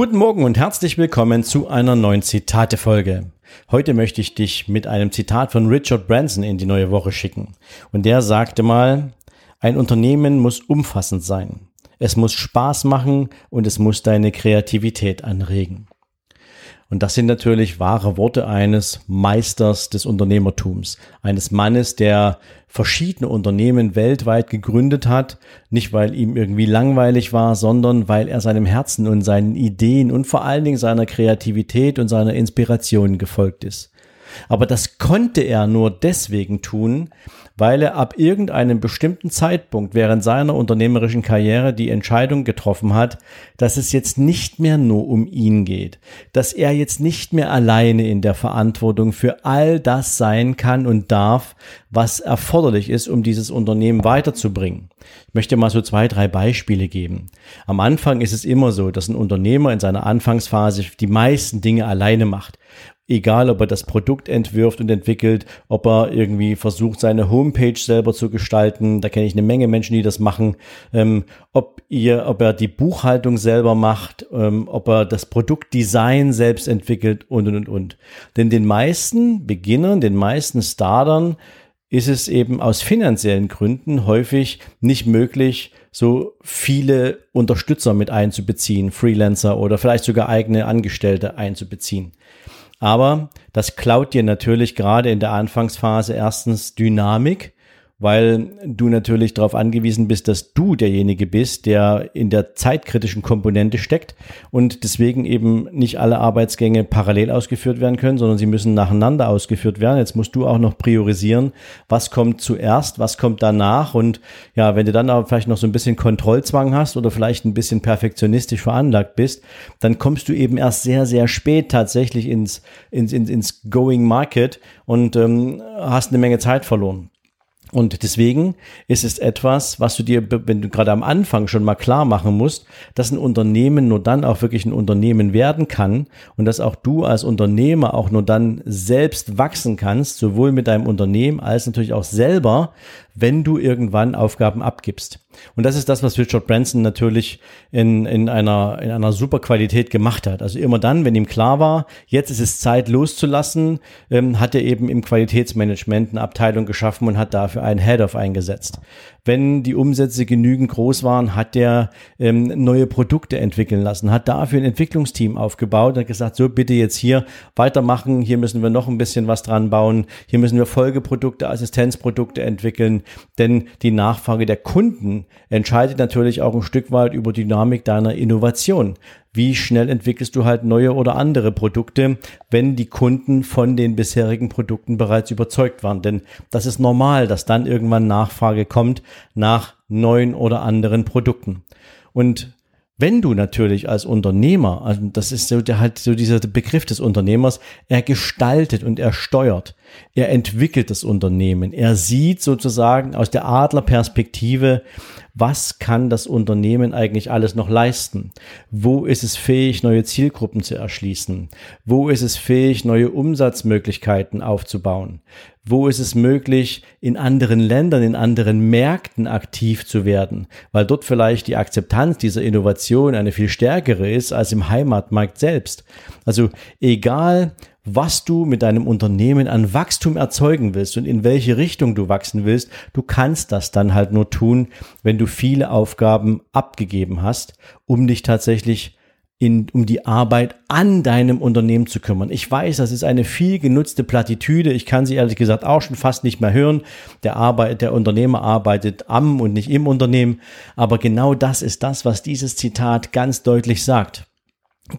Guten Morgen und herzlich willkommen zu einer neuen Zitate-Folge. Heute möchte ich dich mit einem Zitat von Richard Branson in die neue Woche schicken. Und der sagte mal, ein Unternehmen muss umfassend sein. Es muss Spaß machen und es muss deine Kreativität anregen. Und das sind natürlich wahre Worte eines Meisters des Unternehmertums, eines Mannes, der verschiedene Unternehmen weltweit gegründet hat, nicht weil ihm irgendwie langweilig war, sondern weil er seinem Herzen und seinen Ideen und vor allen Dingen seiner Kreativität und seiner Inspiration gefolgt ist. Aber das konnte er nur deswegen tun, weil er ab irgendeinem bestimmten Zeitpunkt während seiner unternehmerischen Karriere die Entscheidung getroffen hat, dass es jetzt nicht mehr nur um ihn geht, dass er jetzt nicht mehr alleine in der Verantwortung für all das sein kann und darf, was erforderlich ist, um dieses Unternehmen weiterzubringen. Ich möchte mal so zwei, drei Beispiele geben. Am Anfang ist es immer so, dass ein Unternehmer in seiner Anfangsphase die meisten Dinge alleine macht egal ob er das Produkt entwirft und entwickelt, ob er irgendwie versucht, seine Homepage selber zu gestalten. Da kenne ich eine Menge Menschen, die das machen. Ähm, ob ihr, ob er die Buchhaltung selber macht, ähm, ob er das Produktdesign selbst entwickelt und und und und. Denn den meisten Beginnern, den meisten Startern ist es eben aus finanziellen Gründen häufig nicht möglich, so viele Unterstützer mit einzubeziehen, Freelancer oder vielleicht sogar eigene Angestellte einzubeziehen. Aber das klaut dir natürlich gerade in der Anfangsphase erstens Dynamik weil du natürlich darauf angewiesen bist, dass du derjenige bist, der in der zeitkritischen Komponente steckt und deswegen eben nicht alle Arbeitsgänge parallel ausgeführt werden können, sondern sie müssen nacheinander ausgeführt werden. Jetzt musst du auch noch priorisieren, was kommt zuerst, was kommt danach und ja, wenn du dann aber vielleicht noch so ein bisschen Kontrollzwang hast oder vielleicht ein bisschen perfektionistisch veranlagt bist, dann kommst du eben erst sehr, sehr spät tatsächlich ins, ins, ins, ins Going Market und ähm, hast eine Menge Zeit verloren. Und deswegen ist es etwas, was du dir, wenn du gerade am Anfang schon mal klar machen musst, dass ein Unternehmen nur dann auch wirklich ein Unternehmen werden kann und dass auch du als Unternehmer auch nur dann selbst wachsen kannst, sowohl mit deinem Unternehmen als natürlich auch selber, wenn du irgendwann Aufgaben abgibst. Und das ist das, was Richard Branson natürlich in, in, einer, in einer super Qualität gemacht hat. Also immer dann, wenn ihm klar war, jetzt ist es Zeit loszulassen, ähm, hat er eben im Qualitätsmanagement eine Abteilung geschaffen und hat dafür einen Head-Off eingesetzt. Wenn die Umsätze genügend groß waren, hat er ähm, neue Produkte entwickeln lassen, hat dafür ein Entwicklungsteam aufgebaut und gesagt, so bitte jetzt hier weitermachen, hier müssen wir noch ein bisschen was dran bauen, hier müssen wir Folgeprodukte, Assistenzprodukte entwickeln, denn die Nachfrage der Kunden entscheidet natürlich auch ein Stück weit über Dynamik deiner Innovation wie schnell entwickelst du halt neue oder andere Produkte, wenn die Kunden von den bisherigen Produkten bereits überzeugt waren. Denn das ist normal, dass dann irgendwann Nachfrage kommt nach neuen oder anderen Produkten. Und wenn du natürlich als Unternehmer, also das ist so der, halt so dieser Begriff des Unternehmers, er gestaltet und er steuert, er entwickelt das Unternehmen, er sieht sozusagen aus der Adlerperspektive, was kann das Unternehmen eigentlich alles noch leisten? Wo ist es fähig, neue Zielgruppen zu erschließen? Wo ist es fähig, neue Umsatzmöglichkeiten aufzubauen? Wo ist es möglich, in anderen Ländern, in anderen Märkten aktiv zu werden? Weil dort vielleicht die Akzeptanz dieser Innovation eine viel stärkere ist als im Heimatmarkt selbst. Also egal, was du mit deinem Unternehmen an Wachstum erzeugen willst und in welche Richtung du wachsen willst, du kannst das dann halt nur tun, wenn du viele Aufgaben abgegeben hast, um dich tatsächlich in, um die Arbeit an deinem Unternehmen zu kümmern. Ich weiß, das ist eine viel genutzte Plattitüde. Ich kann sie ehrlich gesagt auch schon fast nicht mehr hören. Der Arbeit, der Unternehmer arbeitet am und nicht im Unternehmen. Aber genau das ist das, was dieses Zitat ganz deutlich sagt.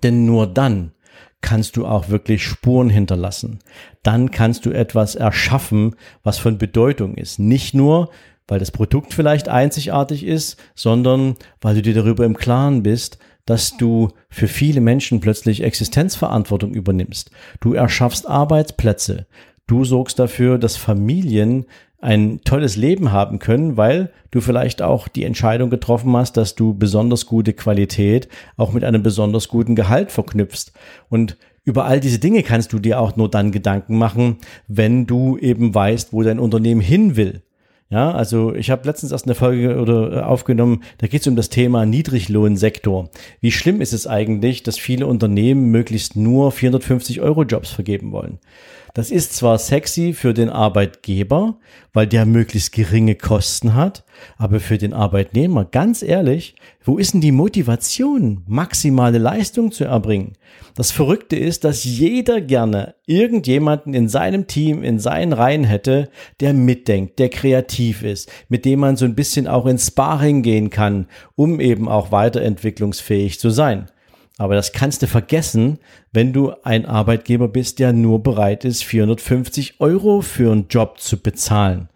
Denn nur dann kannst du auch wirklich Spuren hinterlassen. Dann kannst du etwas erschaffen, was von Bedeutung ist. Nicht nur, weil das Produkt vielleicht einzigartig ist, sondern weil du dir darüber im Klaren bist, dass du für viele Menschen plötzlich Existenzverantwortung übernimmst. Du erschaffst Arbeitsplätze. Du sorgst dafür, dass Familien ein tolles Leben haben können, weil du vielleicht auch die Entscheidung getroffen hast, dass du besonders gute Qualität auch mit einem besonders guten Gehalt verknüpfst. Und über all diese Dinge kannst du dir auch nur dann Gedanken machen, wenn du eben weißt, wo dein Unternehmen hin will. Ja, also ich habe letztens erst eine Folge oder äh, aufgenommen, da geht es um das Thema Niedriglohnsektor. Wie schlimm ist es eigentlich, dass viele Unternehmen möglichst nur 450 Euro Jobs vergeben wollen? Das ist zwar sexy für den Arbeitgeber, weil der möglichst geringe Kosten hat, aber für den Arbeitnehmer, ganz ehrlich, wo ist denn die Motivation, maximale Leistung zu erbringen? Das Verrückte ist, dass jeder gerne irgendjemanden in seinem Team, in seinen Reihen hätte, der mitdenkt, der kreativ ist, mit dem man so ein bisschen auch ins Sparring gehen kann, um eben auch weiterentwicklungsfähig zu sein. Aber das kannst du vergessen, wenn du ein Arbeitgeber bist, der nur bereit ist, 450 Euro für einen Job zu bezahlen.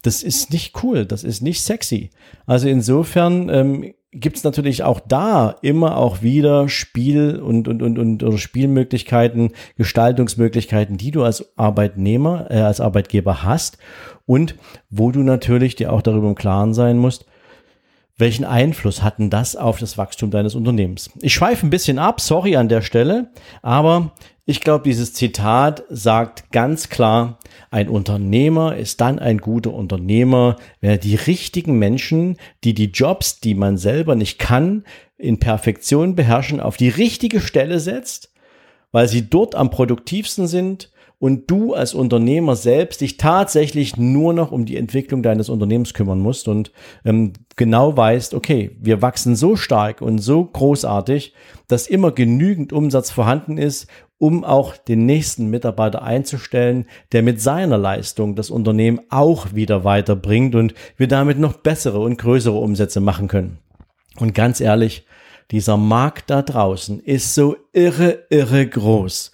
Das ist nicht cool, das ist nicht sexy. Also insofern ähm, gibt es natürlich auch da immer auch wieder Spiel und, und, und, und oder Spielmöglichkeiten, Gestaltungsmöglichkeiten, die du als Arbeitnehmer, äh, als Arbeitgeber hast und wo du natürlich dir auch darüber im Klaren sein musst, welchen Einfluss hatten das auf das Wachstum deines Unternehmens? Ich schweife ein bisschen ab, sorry an der Stelle, aber ich glaube, dieses Zitat sagt ganz klar, ein Unternehmer ist dann ein guter Unternehmer, wenn er die richtigen Menschen, die die Jobs, die man selber nicht kann, in Perfektion beherrschen, auf die richtige Stelle setzt, weil sie dort am produktivsten sind und du als Unternehmer selbst dich tatsächlich nur noch um die Entwicklung deines Unternehmens kümmern musst und ähm, genau weißt, okay, wir wachsen so stark und so großartig, dass immer genügend Umsatz vorhanden ist, um auch den nächsten Mitarbeiter einzustellen, der mit seiner Leistung das Unternehmen auch wieder weiterbringt und wir damit noch bessere und größere Umsätze machen können. Und ganz ehrlich, dieser Markt da draußen ist so irre, irre groß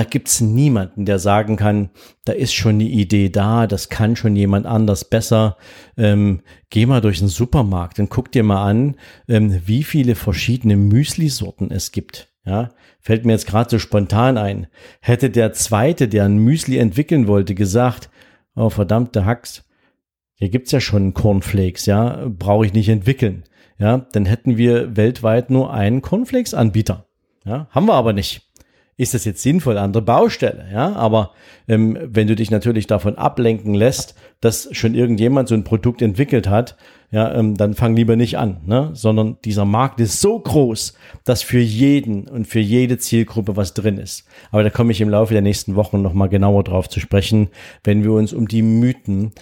da gibt's niemanden, der sagen kann, da ist schon eine Idee da, das kann schon jemand anders besser. Ähm, geh mal durch den Supermarkt und guck dir mal an, ähm, wie viele verschiedene Müsli-Sorten es gibt. Ja, fällt mir jetzt gerade so spontan ein. Hätte der zweite, der ein Müsli entwickeln wollte, gesagt, oh verdammte Hacks, hier gibt's ja schon Cornflakes, ja, brauche ich nicht entwickeln. Ja, dann hätten wir weltweit nur einen Cornflakes-Anbieter. Ja, haben wir aber nicht ist das jetzt sinnvoll an der Baustelle, ja, aber ähm, wenn du dich natürlich davon ablenken lässt, dass schon irgendjemand so ein Produkt entwickelt hat, ja, ähm, dann fang lieber nicht an, ne? sondern dieser Markt ist so groß, dass für jeden und für jede Zielgruppe was drin ist. Aber da komme ich im Laufe der nächsten Wochen nochmal genauer drauf zu sprechen, wenn wir uns um die Mythen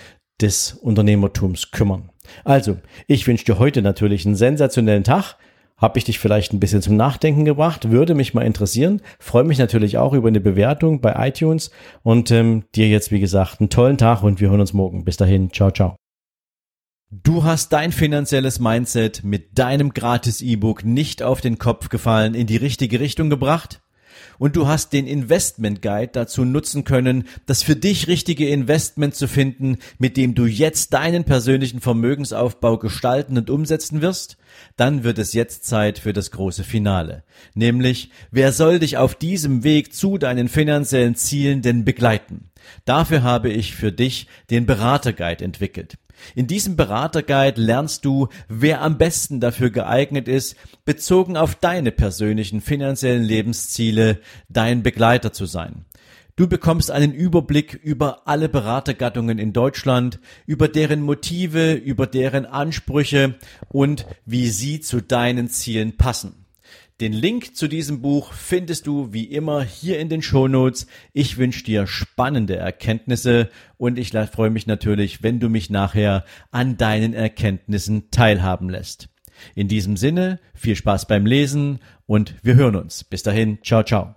des Unternehmertums kümmern. Also, ich wünsche dir heute natürlich einen sensationellen Tag. Habe ich dich vielleicht ein bisschen zum Nachdenken gebracht? Würde mich mal interessieren. Freue mich natürlich auch über eine Bewertung bei iTunes und ähm, dir jetzt, wie gesagt, einen tollen Tag und wir hören uns morgen. Bis dahin, ciao, ciao. Du hast dein finanzielles Mindset mit deinem gratis E-Book nicht auf den Kopf gefallen, in die richtige Richtung gebracht? Und du hast den Investment Guide dazu nutzen können, das für dich richtige Investment zu finden, mit dem du jetzt deinen persönlichen Vermögensaufbau gestalten und umsetzen wirst, dann wird es jetzt Zeit für das große Finale. Nämlich, wer soll dich auf diesem Weg zu deinen finanziellen Zielen denn begleiten? Dafür habe ich für dich den Beraterguide entwickelt. In diesem Beraterguide lernst du, wer am besten dafür geeignet ist, bezogen auf deine persönlichen finanziellen Lebensziele dein Begleiter zu sein. Du bekommst einen Überblick über alle Beratergattungen in Deutschland, über deren Motive, über deren Ansprüche und wie sie zu deinen Zielen passen. Den Link zu diesem Buch findest du wie immer hier in den Shownotes. Ich wünsche dir spannende Erkenntnisse und ich freue mich natürlich, wenn du mich nachher an deinen Erkenntnissen teilhaben lässt. In diesem Sinne, viel Spaß beim Lesen und wir hören uns. Bis dahin, ciao, ciao.